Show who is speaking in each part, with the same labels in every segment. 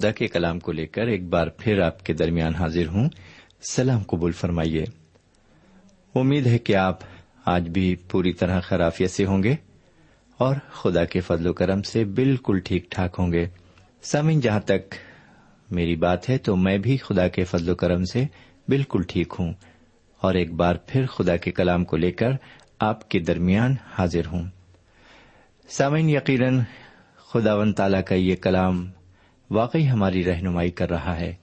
Speaker 1: خدا کے کلام کو لے کر ایک بار پھر آپ کے درمیان حاضر ہوں۔ سلام قبول فرمائیے۔ امید ہے کہ آپ آج بھی پوری طرح خرافیت سے ہوں گے اور خدا کے فضل و کرم سے بالکل ٹھیک ٹھاک ہوں گے۔ سامن جہاں تک میری بات ہے، تو میں بھی خدا کے فضل و کرم سے بالکل ٹھیک ہوں اور ایک بار پھر خدا کے کلام کو لے کر آپ کے درمیان حاضر ہوں۔ سامعین، یقیناً خدا و تعالی کا یہ کلام واقعی ہماری رہنمائی کر رہا ہے۔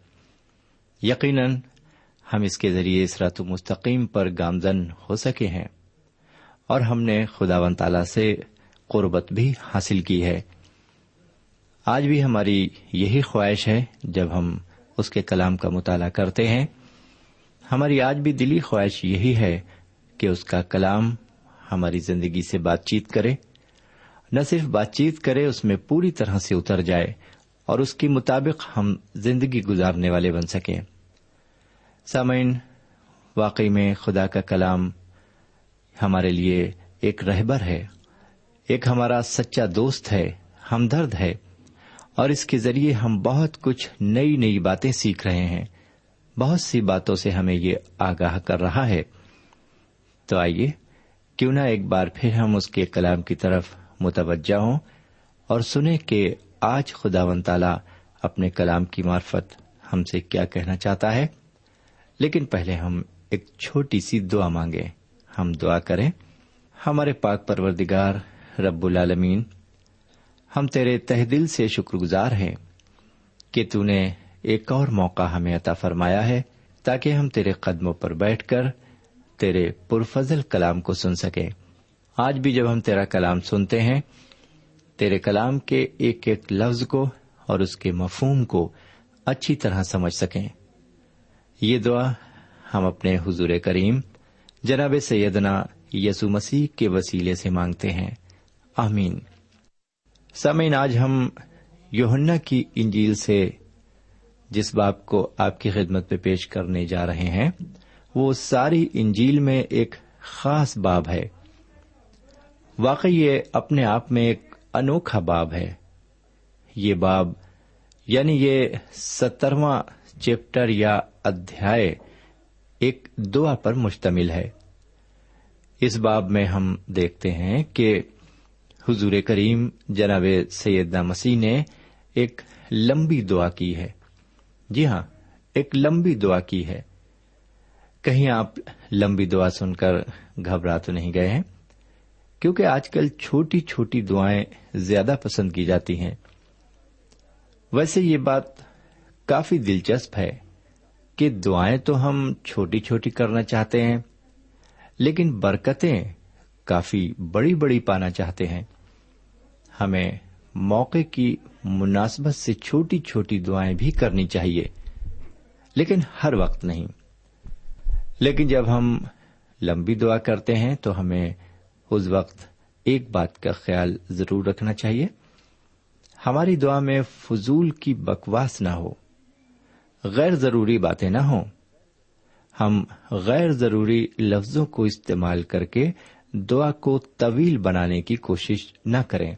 Speaker 1: یقیناً ہم اس کے ذریعے اس رات مستقیم پر گامزن ہو سکے ہیں۔ اور ہم نے خدا و تعالی سے قربت بھی حاصل کی ہے۔ آج بھی ہماری یہی خواہش ہے جب ہم اس کے کلام کا مطالعہ کرتے ہیں۔ ہماری آج بھی دلی خواہش یہی ہے کہ اس کا کلام ہماری زندگی سے بات چیت کرے۔ نہ صرف بات چیت کرے، اس میں پوری طرح سے اتر جائے۔ اور اس کے مطابق ہم زندگی گزارنے والے بن سکیں۔ سامعین، واقعی میں خدا کا کلام ہمارے لیے ایک رہبر ہے، ایک ہمارا سچا دوست ہے، ہمدرد ہے، اور اس کے ذریعے ہم بہت کچھ نئی نئی باتیں سیکھ رہے ہیں۔ بہت سی باتوں سے ہمیں یہ آگاہ کر رہا ہے۔ تو آئیے، کیوں نہ ایک بار پھر ہم اس کے کلام کی طرف متوجہ ہوں اور سنیں کہ آج خدا و تعالی اپنے کلام کی معرفت ہم سے کیا کہنا چاہتا ہے؟ لیکن پہلے ہم ایک چھوٹی سی دعا مانگے ہم دعا کریں، ہمارے پاک پروردگار رب العالمین، ہم تیرے تہ دل سے شکر گزار ہیں کہ تو نے ایک اور موقع ہمیں عطا فرمایا ہے تاکہ ہم تیرے قدموں پر بیٹھ کر تیرے پرفضل کلام کو سن سکیں۔ آج بھی جب ہم تیرا کلام سنتے ہیں تیرے کلام کے ایک ایک لفظ کو اور اس کے مفہوم کو اچھی طرح سمجھ سکیں۔ یہ دعا ہم اپنے حضور کریم جناب سیدنا یسو مسیح کے وسیلے سے مانگتے ہیں۔ آمین۔ سمین آج ہم یوہنا کی انجیل سے جس باپ کو آپ کی خدمت پہ پیش کرنے جا رہے ہیں، وہ ساری انجیل میں ایک خاص باب ہے۔ واقعی یہ اپنے آپ میں ایک انوکھا باب ہے۔ یہ باب یعنی یہ سترواں چیپٹر یا ادھیائے ایک دعا پر مشتمل ہے۔ اس باب میں ہم دیکھتے ہیں کہ حضور کریم جناب سیدنا مسیح نے ایک لمبی دعا کی ہے۔ جی ہاں ایک لمبی دعا کی ہے۔ کہیں آپ لمبی دعا سن کر گھبرا تو نہیں گئے ہیں؟ کیونکہ آج کل چھوٹی چھوٹی دعائیں زیادہ پسند کی جاتی ہیں۔ ویسے یہ بات کافی دلچسپ ہے کہ دعائیں تو ہم چھوٹی چھوٹی کرنا چاہتے ہیں، لیکن برکتیں کافی بڑی بڑی پانا چاہتے ہیں۔ ہمیں موقع کی مناسبت سے چھوٹی چھوٹی دعائیں بھی کرنی چاہیے، لیکن ہر وقت نہیں۔ لیکن جب ہم لمبی دعا کرتے ہیں تو ہمیں اس وقت ایک بات کا خیال ضرور رکھنا چاہیے۔ ہماری دعا میں فضول کی بکواس نہ ہو، غیر ضروری باتیں نہ ہوں۔ ہم غیر ضروری لفظوں کو استعمال کر کے دعا کو طویل بنانے کی کوشش نہ کریں۔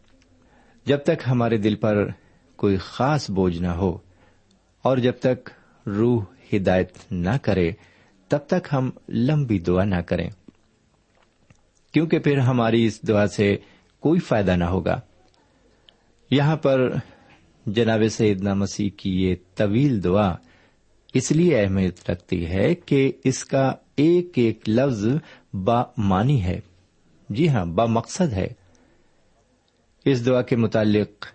Speaker 1: جب تک ہمارے دل پر کوئی خاص بوجھ نہ ہو اور جب تک روح ہدایت نہ کرے، تب تک ہم لمبی دعا نہ کریں۔ کیونکہ پھر ہماری اس دعا سے کوئی فائدہ نہ ہوگا۔ یہاں پر جناب سیدنا مسیح کی یہ طویل دعا اس لیے اہمیت رکھتی ہے کہ اس کا ایک ایک لفظ با مانی ہے۔ جی ہاں با مقصد ہے۔ اس دعا کے متعلق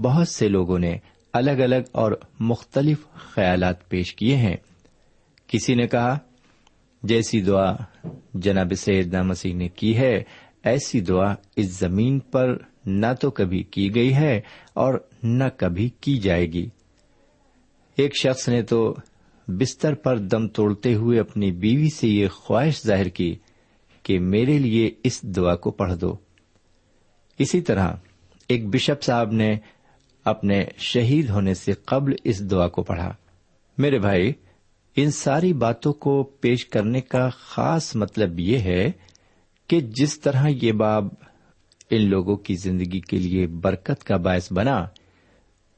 Speaker 1: بہت سے لوگوں نے الگ الگ اور مختلف خیالات پیش کیے ہیں۔ کسی نے کہا جیسی دعا جناب سیدنا مسیح نے کی ہے، ایسی دعا اس زمین پر نہ تو کبھی کی گئی ہے اور نہ کبھی کی جائے گی۔ ایک شخص نے تو بستر پر دم توڑتے ہوئے اپنی بیوی سے یہ خواہش ظاہر کی کہ میرے لیے اس دعا کو پڑھ دو۔ اسی طرح ایک بشپ صاحب نے اپنے شہید ہونے سے قبل اس دعا کو پڑھا۔ میرے بھائی ان ساری باتوں کو پیش کرنے کا خاص مطلب یہ ہے کہ جس طرح یہ باب ان لوگوں کی زندگی کے لیے برکت کا باعث بنا،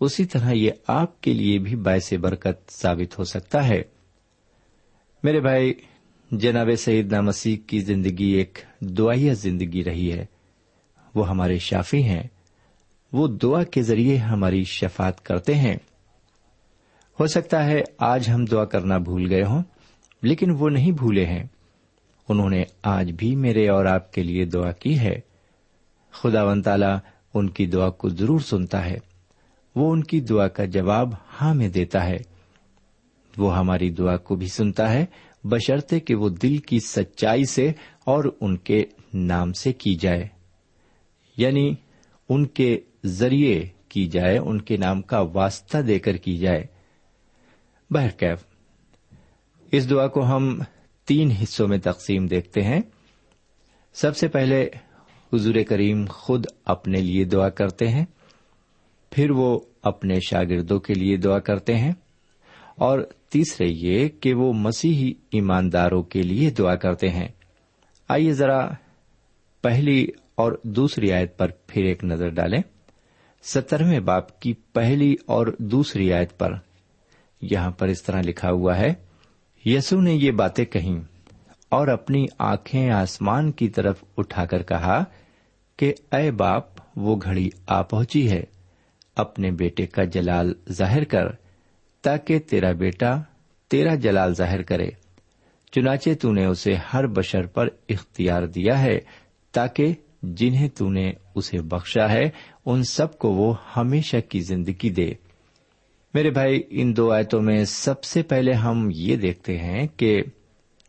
Speaker 1: اسی طرح یہ آپ کے لیے بھی باعث برکت ثابت ہو سکتا ہے۔ میرے بھائی، جناب سعید مسیح کی زندگی ایک دعائیا زندگی رہی ہے۔ وہ ہمارے شافی ہیں۔ وہ دعا کے ذریعے ہماری شفات کرتے ہیں۔ ہو سکتا ہے آج ہم دعا کرنا بھول گئے ہوں، لیکن وہ نہیں بھولے ہیں۔ انہوں نے آج بھی میرے اور آپ کے لیے دعا کی ہے۔ خدا ون تالا ان کی دعا کو ضرور سنتا ہے۔ وہ ان کی دعا کا جواب ہاں میں دیتا ہے۔ وہ ہماری دعا کو بھی سنتا ہے، بشرطے کہ وہ دل کی سچائی سے اور ان کے نام سے کی جائے۔ یعنی ان کے ذریعے کی جائے، ان کے نام کا واسطہ دے کر کی جائے۔ بہرکیف۔ اس دعا کو ہم تین حصوں میں تقسیم دیکھتے ہیں۔ سب سے پہلے حضور کریم خود اپنے لیے دعا کرتے ہیں، پھر وہ اپنے شاگردوں کے لیے دعا کرتے ہیں، اور تیسرے یہ کہ وہ مسیحی ایمانداروں کے لیے دعا کرتے ہیں۔ آئیے ذرا پہلی اور دوسری آیت پر پھر ایک نظر ڈالیں۔ سترویں باپ کی پہلی اور دوسری آیت پر۔ یہاں پر اس طرح لکھا ہوا ہے، یسو نے یہ باتیں کہیں اور اپنی آنکھیں آسمان کی طرف اٹھا کر کہا کہ اے باپ، وہ گھڑی آ پہنچی ہے، اپنے بیٹے کا جلال ظاہر کر تاکہ تیرا بیٹا تیرا جلال ظاہر کرے۔ چنانچہ تو نے اسے ہر بشر پر اختیار دیا ہے تاکہ جنہیں تو نے اسے بخشا ہے، ان سب کو وہ ہمیشہ کی زندگی دے۔ میرے بھائی، ان دو آیتوں میں سب سے پہلے ہم یہ دیکھتے ہیں کہ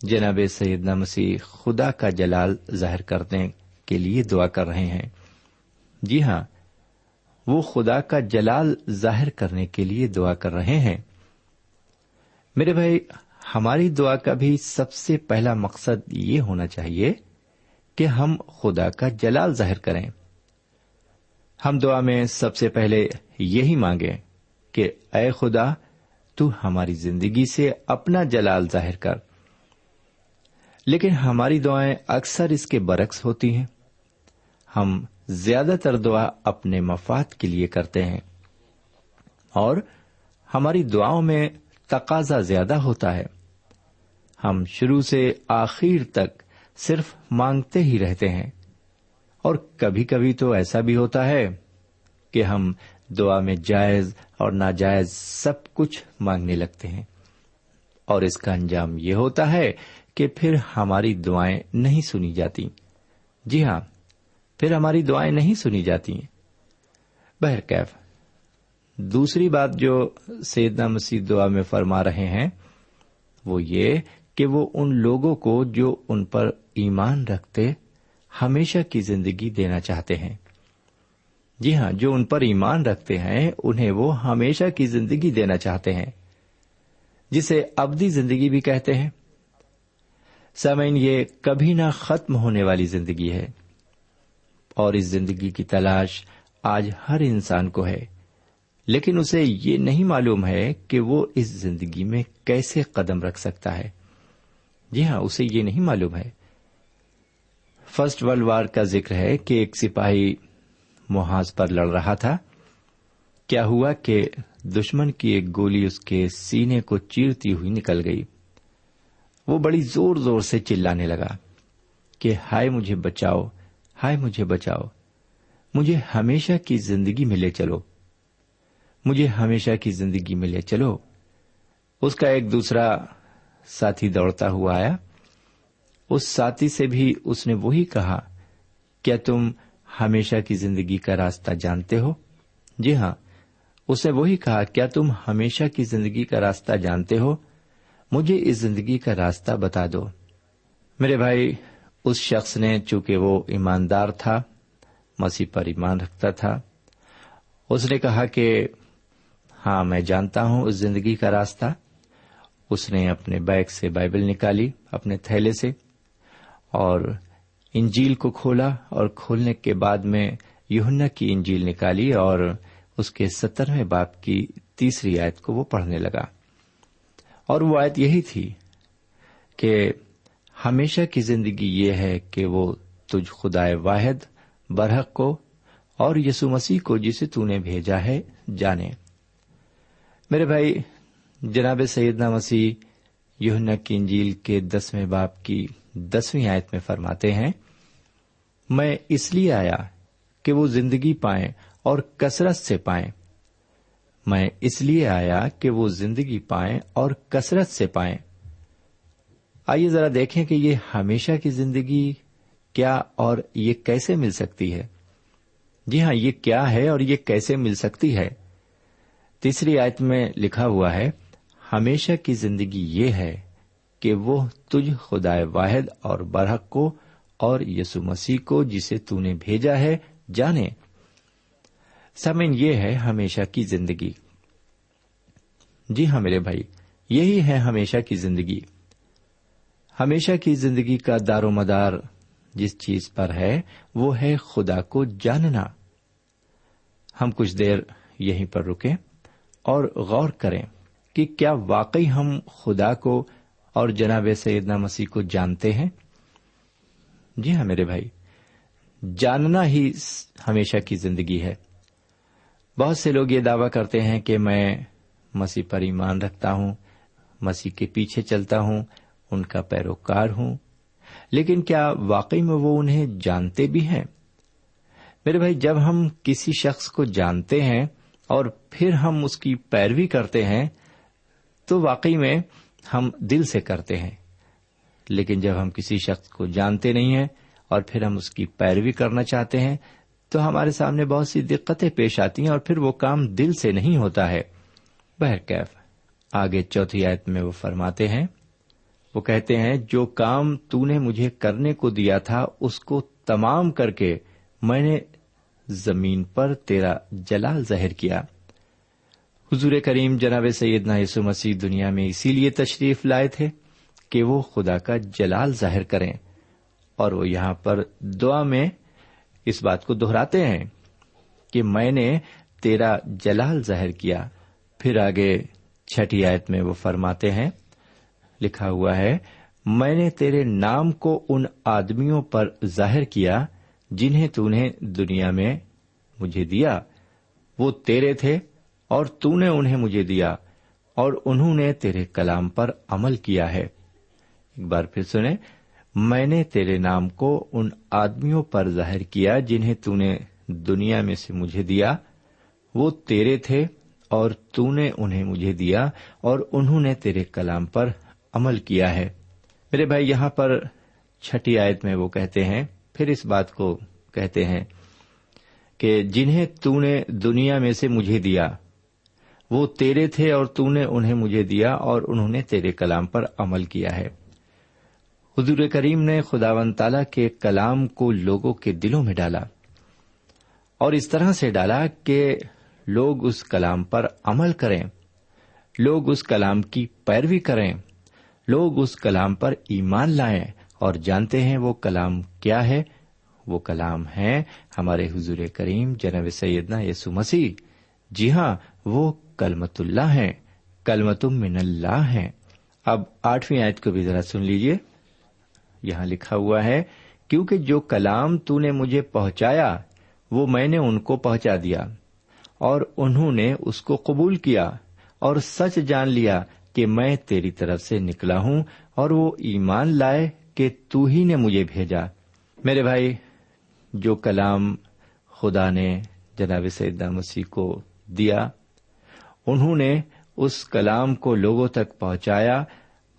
Speaker 1: جناب سید مسیح خدا کا جلال ظاہر کرنے کے لیے دعا کر رہے ہیں۔ جی ہاں وہ خدا کا جلال ظاہر کرنے کے لیے دعا کر رہے ہیں۔ میرے بھائی، ہماری دعا کا بھی سب سے پہلا مقصد یہ ہونا چاہیے کہ ہم خدا کا جلال ظاہر کریں۔ ہم دعا میں سب سے پہلے یہی مانگیں۔ کہ اے خدا، تو ہماری زندگی سے اپنا جلال ظاہر کر۔ لیکن ہماری دعائیں اکثر اس کے برعکس ہوتی ہیں۔ ہم زیادہ تر دعا اپنے مفاد کے لیے کرتے ہیں۔ اور ہماری دعاؤں میں تقاضا زیادہ ہوتا ہے۔ ہم شروع سے آخر تک صرف مانگتے ہی رہتے ہیں۔ اور کبھی کبھی تو ایسا بھی ہوتا ہے کہ ہم دعا میں جائز اور ناجائز سب کچھ مانگنے لگتے ہیں۔ اور اس کا انجام یہ ہوتا ہے کہ پھر ہماری دعائیں نہیں سنی جاتی۔ جی ہاں پھر ہماری دعائیں نہیں سنی جاتی۔ بہرکیف دوسری بات جو سیدنا مسیح دعا میں فرما رہے ہیں، وہ یہ کہ وہ ان لوگوں کو جو ان پر ایمان رکھتے ہمیشہ کی زندگی دینا چاہتے ہیں۔ جی ہاں جو ان پر ایمان رکھتے ہیں، انہیں وہ ہمیشہ کی زندگی دینا چاہتے ہیں۔ جسے ابدی زندگی بھی کہتے ہیں۔ سمین یہ کبھی نہ ختم ہونے والی زندگی ہے۔ اور اس زندگی کی تلاش آج ہر انسان کو ہے۔ لیکن اسے یہ نہیں معلوم ہے کہ وہ اس زندگی میں کیسے قدم رکھ سکتا ہے۔ جی ہاں اسے یہ نہیں معلوم ہے۔ فرسٹ ورلڈ وار کا ذکر ہے کہ ایک سپاہی محاذ پر لڑ رہا تھا۔ کیا ہوا کہ دشمن کی ایک گولی اس کے سینے کو چیرتی ہوئی نکل گئی۔ وہ بڑی زور زور سے چلانے لگا کہ ہائے مجھے بچاؤ، ہائے مجھے بچاؤ۔ مجھے ہمیشہ کی زندگی میں لے چلو۔ مجھے ہمیشہ کی زندگی میں لے چلو۔ اس کا ایک دوسرا ساتھی دوڑتا ہوا آیا۔ اس ساتھی سے بھی اس نے وہی کہا، کیا تم ہمیشہ کی زندگی کا راستہ جانتے ہو؟ جی ہاں اس نے وہی کہا، کیا تم ہمیشہ کی زندگی کا راستہ جانتے ہو؟ مجھے اس زندگی کا راستہ بتا دو۔ میرے بھائی، اس شخص نے چونکہ وہ ایماندار تھا، مسیح پر ایمان رکھتا تھا، اس نے کہا کہ ہاں میں جانتا ہوں اس زندگی کا راستہ۔ اس نے اپنے بیگ سے بائبل نکالی، اپنے تھیلے سے، اور انجیل کو کھولا اور کھولنے کے بعد میں یوہنا کی انجیل نکالی اور اس کے سترویں باپ کی تیسری آیت کو وہ پڑھنے لگا۔ اور وہ آیت یہی تھی کہ ہمیشہ کی زندگی یہ ہے کہ وہ تجھ خدا واحد، برحق کو اور یسو مسیح کو جسے تو نے بھیجا ہے، جانے۔ میرے بھائی، جناب سیدنا مسیح یوہنا کی انجیل کے دسویں باپ کی دسویں آیت میں فرماتے ہیں میں اس لیے آیا کہ وہ زندگی پائیں اور کثرت سے پائیں۔ میں اس لیے آیا کہ وہ زندگی پائیں اور کثرت سے پائیں۔ آئیے ذرا دیکھیں کہ یہ ہمیشہ کی زندگی کیا اور یہ کیسے مل سکتی ہے۔ جی ہاں یہ کیا ہے اور یہ کیسے مل سکتی ہے۔ تیسری آیت میں لکھا ہوا ہے، ہمیشہ کی زندگی یہ ہے کہ وہ تجھ خدا واحد اور برحق کو اور یسو مسیح کو جسے تو نے بھیجا ہے، جانے۔ سمن یہ ہے ہمیشہ کی زندگی۔ جی ہاں میرے بھائی، یہی ہے ہمیشہ کی زندگی۔ ہمیشہ کی زندگی کا دار و مدار جس چیز پر ہے، وہ ہے خدا کو جاننا۔ ہم کچھ دیر یہیں پر رکیں اور غور کریں کہ کیا واقعی ہم خدا کو اور جناب سیدنا مسیح کو جانتے ہیں۔ جی ہاں میرے بھائی، جاننا ہی ہمیشہ کی زندگی ہے۔ بہت سے لوگ یہ دعوی کرتے ہیں کہ میں مسیح پر ایمان رکھتا ہوں، مسیح کے پیچھے چلتا ہوں، ان کا پیروکار ہوں۔ لیکن کیا واقعی میں وہ انہیں جانتے بھی ہیں؟ میرے بھائی، جب ہم کسی شخص کو جانتے ہیں اور پھر ہم اس کی پیروی کرتے ہیں، تو واقعی میں ہم دل سے کرتے ہیں۔ لیکن جب ہم کسی شخص کو جانتے نہیں ہیں اور پھر ہم اس کی پیروی کرنا چاہتے ہیں، تو ہمارے سامنے بہت سی دقتیں پیش آتی ہیں اور پھر وہ کام دل سے نہیں ہوتا ہے۔ بہرکیف، آگے چوتھی آیت میں وہ فرماتے ہیں، وہ کہتے ہیں، جو کام تو نے مجھے کرنے کو دیا تھا، اس کو تمام کر کے میں نے زمین پر تیرا جلال ظاہر کیا۔ حضور کریم جناب سیدنا یسو مسیح دنیا میں اسی لیے تشریف لائے تھے۔ کہ وہ خدا کا جلال ظاہر کریں اور وہ یہاں پر دعا میں اس بات کو دہراتے ہیں کہ میں نے تیرا جلال ظاہر کیا۔ پھر آگے چھٹی آیت میں وہ فرماتے ہیں، لکھا ہوا ہے، میں نے تیرے نام کو ان آدمیوں پر ظاہر کیا جنہیں تو نے دنیا میں مجھے دیا۔ وہ تیرے تھے اور تو نے انہیں مجھے دیا اور انہوں نے تیرے کلام پر عمل کیا ہے۔ بار پھر سنیں، میں نے تیرے نام کو ان آدمیوں پر ظاہر کیا جنہیں تو نے دنیا میں سے مجھے دیا۔ وہ تیرے تھے اور تو نے انہیں مجھے دیا اور انہوں نے تیرے کلام پر عمل کیا ہے۔ میرے بھائی، یہاں پر چھٹی آیت میں وہ کہتے ہیں، پھر اس بات کو کہتے ہیں کہ جنہیں تو نے دنیا میں سے مجھے دیا۔ وہ تیرے تھے اور تو نے انہیں مجھے دیا اور انہوں نے تیرے کلام پر عمل کیا ہے۔ حضور کریم نے خدا و تعالی کے کلام کو لوگوں کے دلوں میں ڈالا اور اس طرح سے ڈالا کہ لوگ اس کلام پر عمل کریں، لوگ اس کلام کی پیروی کریں، لوگ اس کلام پر ایمان لائیں اور جانتے ہیں وہ کلام کیا ہے، وہ کلام ہے ہمارے حضور کریم جناب سیدنا یسو مسیح۔ جی ہاں وہ کلمت اللہ ہیں کلمت من اللہ ہیں۔ اب آٹھویں آیت کو بھی ذرا سن لیجیے یہاں لکھا ہوا ہے، کیونکہ جو کلام تو نے مجھے پہنچایا، وہ میں نے ان کو پہنچا دیا، اور انہوں نے اس کو قبول کیا، اور سچ جان لیا کہ میں تیری طرف سے نکلا ہوں، اور وہ ایمان لائے کہ تو ہی نے مجھے بھیجا۔ میرے بھائی، جو کلام خدا نے جناب سیدہ مسیح کو دیا، انہوں نے اس کلام کو لوگوں تک پہنچایا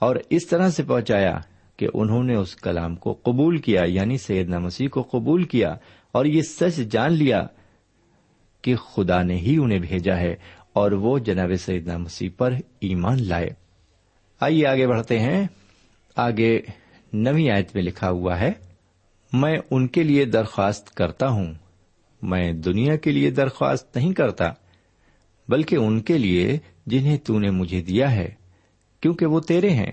Speaker 1: اور اس طرح سے پہنچایا۔ کہ انہوں نے اس کلام کو قبول کیا یعنی سیدنا مسیح کو قبول کیا اور یہ سچ جان لیا کہ خدا نے ہی انہیں بھیجا ہے اور وہ جناب سیدنا مسیح پر ایمان لائے۔ آئیے آگے بڑھتے ہیں۔ آگے نوی آیت میں لکھا ہوا ہے، میں ان کے لیے درخواست کرتا ہوں۔ میں دنیا کے لیے درخواست نہیں کرتا، بلکہ ان کے لیے جنہیں تو نے مجھے دیا ہے، کیونکہ وہ تیرے ہیں۔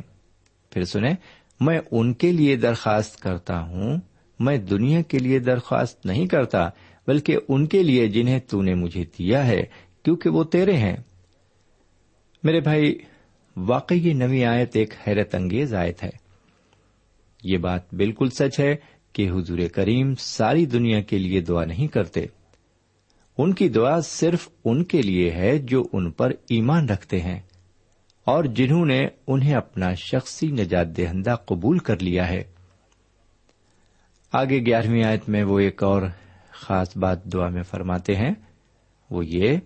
Speaker 1: پھر سنیں میں ان کے لیے درخواست کرتا ہوں، میں دنیا کے لیے درخواست نہیں کرتا، بلکہ ان کے لیے جنہیں تو نے مجھے دیا ہے، کیونکہ وہ تیرے ہیں۔ میرے بھائی، واقعی یہ نوی آیت ایک حیرت انگیز آیت ہے۔ یہ بات بالکل سچ ہے کہ حضور کریم ساری دنیا کے لیے دعا نہیں کرتے۔ ان کی دعا صرف ان کے لیے ہے جو ان پر ایمان رکھتے ہیں۔ اور جنہوں نے انہیں اپنا شخصی نجات دہندہ قبول کر لیا ہے۔ آگے گیارہویں آیت میں وہ ایک اور خاص بات دعا میں فرماتے ہیں۔ وہ یہ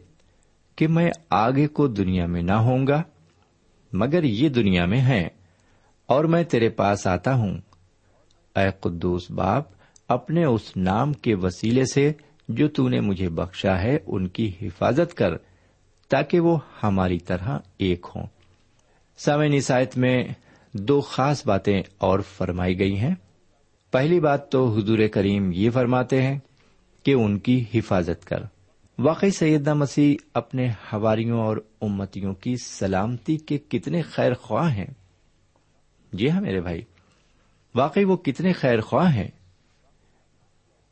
Speaker 1: کہ میں آگے کو دنیا میں نہ ہوں گا، مگر یہ دنیا میں ہیں، اور میں تیرے پاس آتا ہوں۔ اے قدوس باپ، اپنے اس نام کے وسیلے سے جو تو نے مجھے بخشا ہے، ان کی حفاظت کر، تاکہ وہ ہماری طرح ایک ہوں۔ سامعین عیسائیت میں دو خاص باتیں اور فرمائی گئی ہیں۔ پہلی بات تو حضور کریم یہ فرماتے ہیں کہ ان کی حفاظت کر۔ واقعی سیدہ مسیح اپنے ہواریوں اور امتیوں کی سلامتی کے کتنے خیر خواہ ہیں۔ جی ہاں میرے بھائی، واقعی وہ کتنے خیر خواہ ہیں۔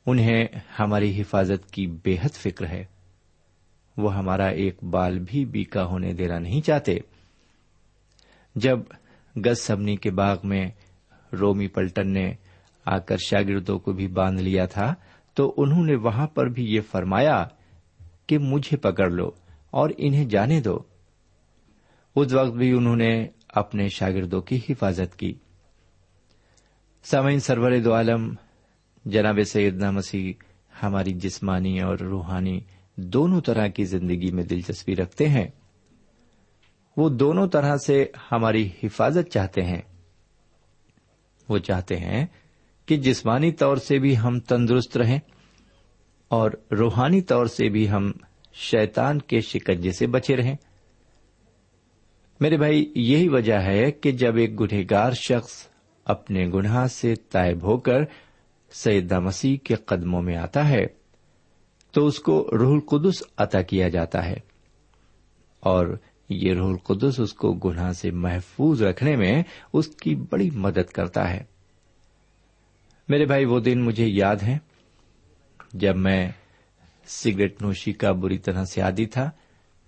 Speaker 1: انہیں ہماری حفاظت کی بے حد فکر ہے۔ وہ ہمارا ایک بال بھی بیکا ہونے دینا نہیں چاہتے۔ جب گز سبنی کے باغ میں رومی پلٹن نے آ کر شاگردوں کو بھی باندھ لیا تھا، تو انہوں نے وہاں پر بھی یہ فرمایا کہ مجھے پکڑ لو اور انہیں جانے دو۔ اس وقت بھی انہوں نے اپنے شاگردوں کی حفاظت کی۔ سامعین، سرور دو عالم، جناب سیدنا مسیح، ہماری جسمانی اور روحانی دونوں طرح کی زندگی میں دلچسپی رکھتے ہیں۔ وہ دونوں طرح سے ہماری حفاظت چاہتے ہیں۔ وہ چاہتے ہیں کہ جسمانی طور سے بھی ہم تندرست رہیں اور روحانی طور سے بھی ہم شیتان کے شکنجے سے بچے رہیں۔ میرے بھائی، یہی وجہ ہے کہ جب ایک گنہگار شخص اپنے گناہ سے طائب ہو کر سیدہ مسیح کے قدموں میں آتا ہے، تو اس کو روح القدس عطا کیا جاتا ہے اور یہ روح القدس اس کو گناہ سے محفوظ رکھنے میں اس کی بڑی مدد کرتا ہے۔ میرے بھائی، وہ دن مجھے یاد ہے جب میں سگریٹ نوشی کا بری طرح سے عادی تھا۔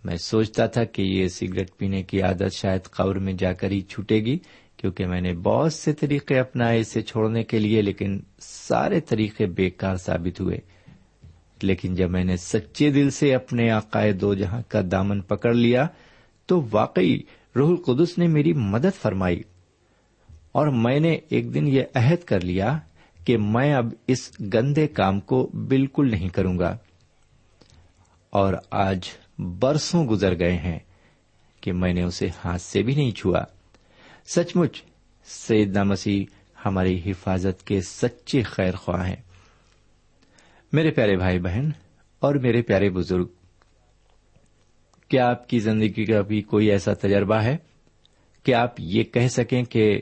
Speaker 1: میں سوچتا تھا کہ یہ سگریٹ پینے کی عادت شاید قبر میں جا کر ہی چھوٹے گی، کیونکہ میں نے بہت سے طریقے اپنائے اسے چھوڑنے کے لیے، لیکن سارے طریقے بےکار ثابت ہوئے۔ لیکن جب میں نے سچے دل سے اپنے عقائد دو جہاں کا دامن پکڑ لیا تو واقعی روح القدس نے میری مدد فرمائی اور میں نے ایک دن یہ عہد کر لیا کہ میں اب اس گندے کام کو بالکل نہیں کروں گا۔ اور آج برسوں گزر گئے ہیں کہ میں نے اسے ہاتھ سے بھی نہیں چھوا۔ سچ مچ سیدنا مسیح ہماری حفاظت کے سچے خیر خواہ ہیں۔ میرے پیارے بھائی بہن اور میرے پیارے بزرگ کیا آپ کی زندگی کا بھی کوئی ایسا تجربہ ہے کہ آپ یہ کہہ سکیں کہ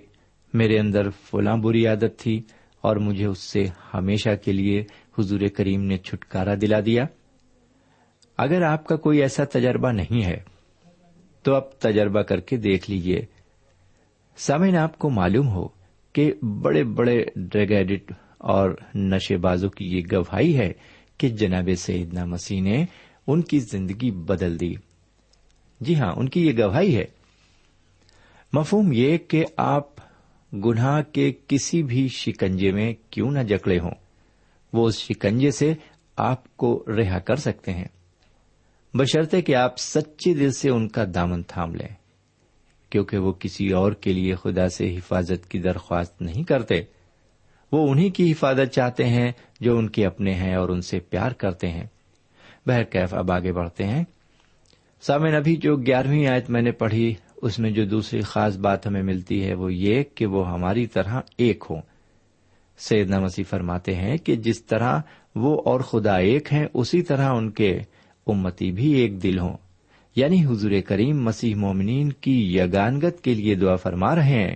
Speaker 1: میرے اندر فلاں بری عادت تھی اور مجھے اس سے ہمیشہ کے لیے حضور کریم نے چھٹکارا دلا دیا؟ اگر آپ کا کوئی ایسا تجربہ نہیں ہے، تو اب تجربہ کر کے دیکھ لیجیے سامعین، آپ کو معلوم ہو کہ بڑے بڑے ڈریگ ایڈٹ اور نشے بازوں کی یہ گواہی ہے کہ جناب سیدنا مسیح نے ان کی زندگی بدل دی۔ جی ہاں ان کی یہ گواہی ہے۔ مفہوم یہ کہ آپ گناہ کے کسی بھی شکنجے میں کیوں نہ جکڑے ہوں۔ وہ اس شکنجے سے آپ کو رہا کر سکتے ہیں۔ بشرطے کہ آپ سچے دل سے ان کا دامن تھام لیں، کیونکہ وہ کسی اور کے لیے خدا سے حفاظت کی درخواست نہیں کرتے۔ وہ انہیں کی حفاظت چاہتے ہیں جو ان کے اپنے ہیں اور ان سے پیار کرتے ہیں۔ بہرکیف، اب آگے بڑھتے ہیں۔ سامن ابھی جو گیارہویں آیت میں نے پڑھی، اس میں جو دوسری خاص بات ہمیں ملتی ہے وہ یہ کہ وہ ہماری طرح ایک ہوں۔ سیدنا مسیح فرماتے ہیں کہ جس طرح وہ اور خدا ایک ہیں، اسی طرح ان کے امتی بھی ایک دل ہوں۔ یعنی حضور کریم مسیح مومنین کی یگانگت کے لیے دعا فرما رہے ہیں۔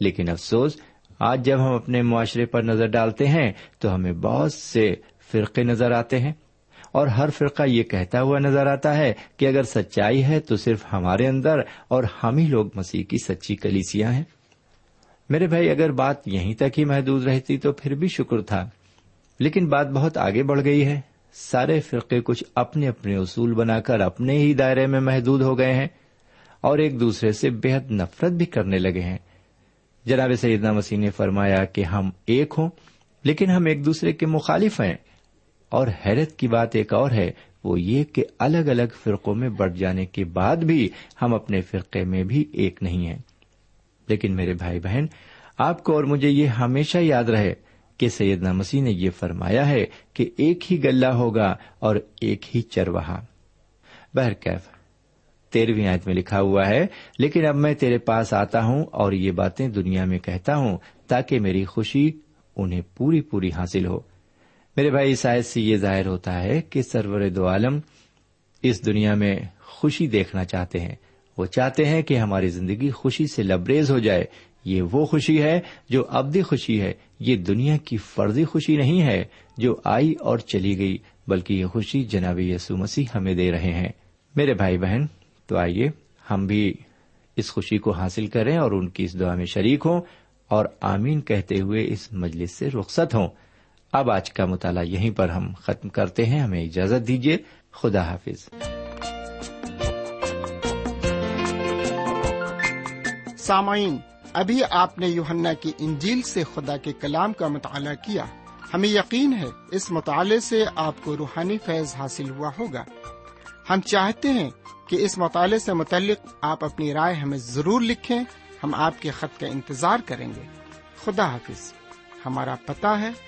Speaker 1: لیکن افسوس، آج جب ہم اپنے معاشرے پر نظر ڈالتے ہیں، تو ہمیں بہت سے فرقے نظر آتے ہیں۔ اور ہر فرقہ یہ کہتا ہوا نظر آتا ہے کہ اگر سچائی ہے تو صرف ہمارے اندر اور ہم ہی لوگ مسیح کی سچی کلیسیاں ہیں۔ میرے بھائی، اگر بات یہیں تک ہی محدود رہتی تو پھر بھی شکر تھا۔ لیکن بات بہت آگے بڑھ گئی ہے۔ سارے فرقے کچھ اپنے اپنے اصول بنا کر اپنے ہی دائرے میں محدود ہو گئے ہیں اور ایک دوسرے سے بےحد نفرت بھی کرنے لگے ہیں۔ جناب سیدنا مسیح نے فرمایا کہ ہم ایک ہوں، لیکن ہم ایک دوسرے کے مخالف ہیں۔ اور حیرت کی بات ایک اور ہے، وہ یہ کہ الگ الگ فرقوں میں بڑھ جانے کے بعد بھی ہم اپنے فرقے میں بھی ایک نہیں ہیں۔ لیکن میرے بھائی بہن، آپ کو اور مجھے یہ ہمیشہ یاد رہے کہ سیدنا مسیح نے یہ فرمایا ہے کہ ایک ہی گلہ ہوگا اور ایک ہی چرواہا۔ بہرکیف تیرہویں آیت میں لکھا ہوا ہے، لیکن اب میں تیرے پاس آتا ہوں اور یہ باتیں دنیا میں کہتا ہوں تاکہ میری خوشی انہیں پوری پوری حاصل ہو۔ میرے بھائی اس آیت سے یہ ظاہر ہوتا ہے کہ سرور دو عالم اس دنیا میں خوشی دیکھنا چاہتے ہیں۔ وہ چاہتے ہیں کہ ہماری زندگی خوشی سے لبریز ہو جائے۔ یہ وہ خوشی ہے جو ابدی خوشی ہے۔ یہ دنیا کی فرضی خوشی نہیں ہے جو آئی اور چلی گئی، بلکہ یہ خوشی جناب یسو مسیح ہمیں دے رہے ہیں۔ میرے بھائی بہن، تو آئیے ہم بھی اس خوشی کو حاصل کریں اور ان کی اس دعا میں شریک ہوں اور آمین کہتے ہوئے اس مجلس سے رخصت ہوں۔ اب آج کا مطالعہ یہیں پر ہم ختم کرتے ہیں۔ ہمیں اجازت دیجیے۔ خدا حافظ۔
Speaker 2: سامعین، ابھی آپ نے یوہنا کی انجیل سے خدا کے کلام کا مطالعہ کیا۔ ہمیں یقین ہے اس مطالعے سے آپ کو روحانی فیض حاصل ہوا ہوگا۔ ہم چاہتے ہیں کہ اس مطالعے سے متعلق آپ اپنی رائے ہمیں ضرور لکھیں۔ ہم آپ کے خط کا انتظار کریں گے۔ خدا حافظ، ہمارا پتا ہے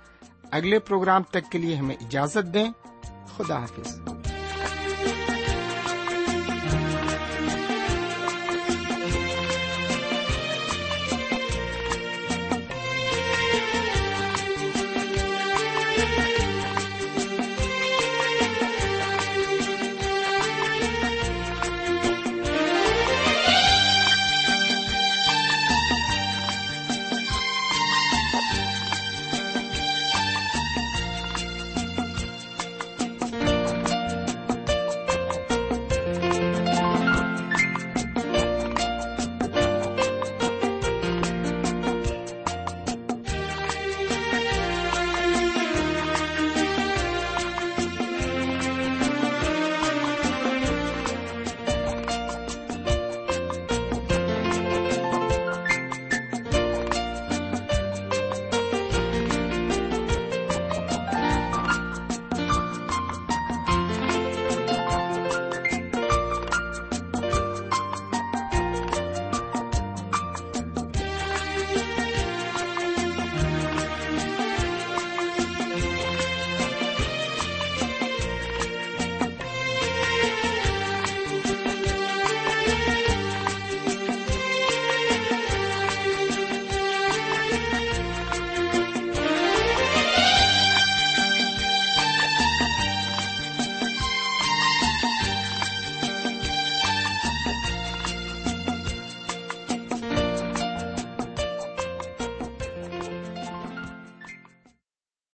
Speaker 2: اگلے پروگرام تک کے لیے ہمیں اجازت دیں۔ خدا حافظ۔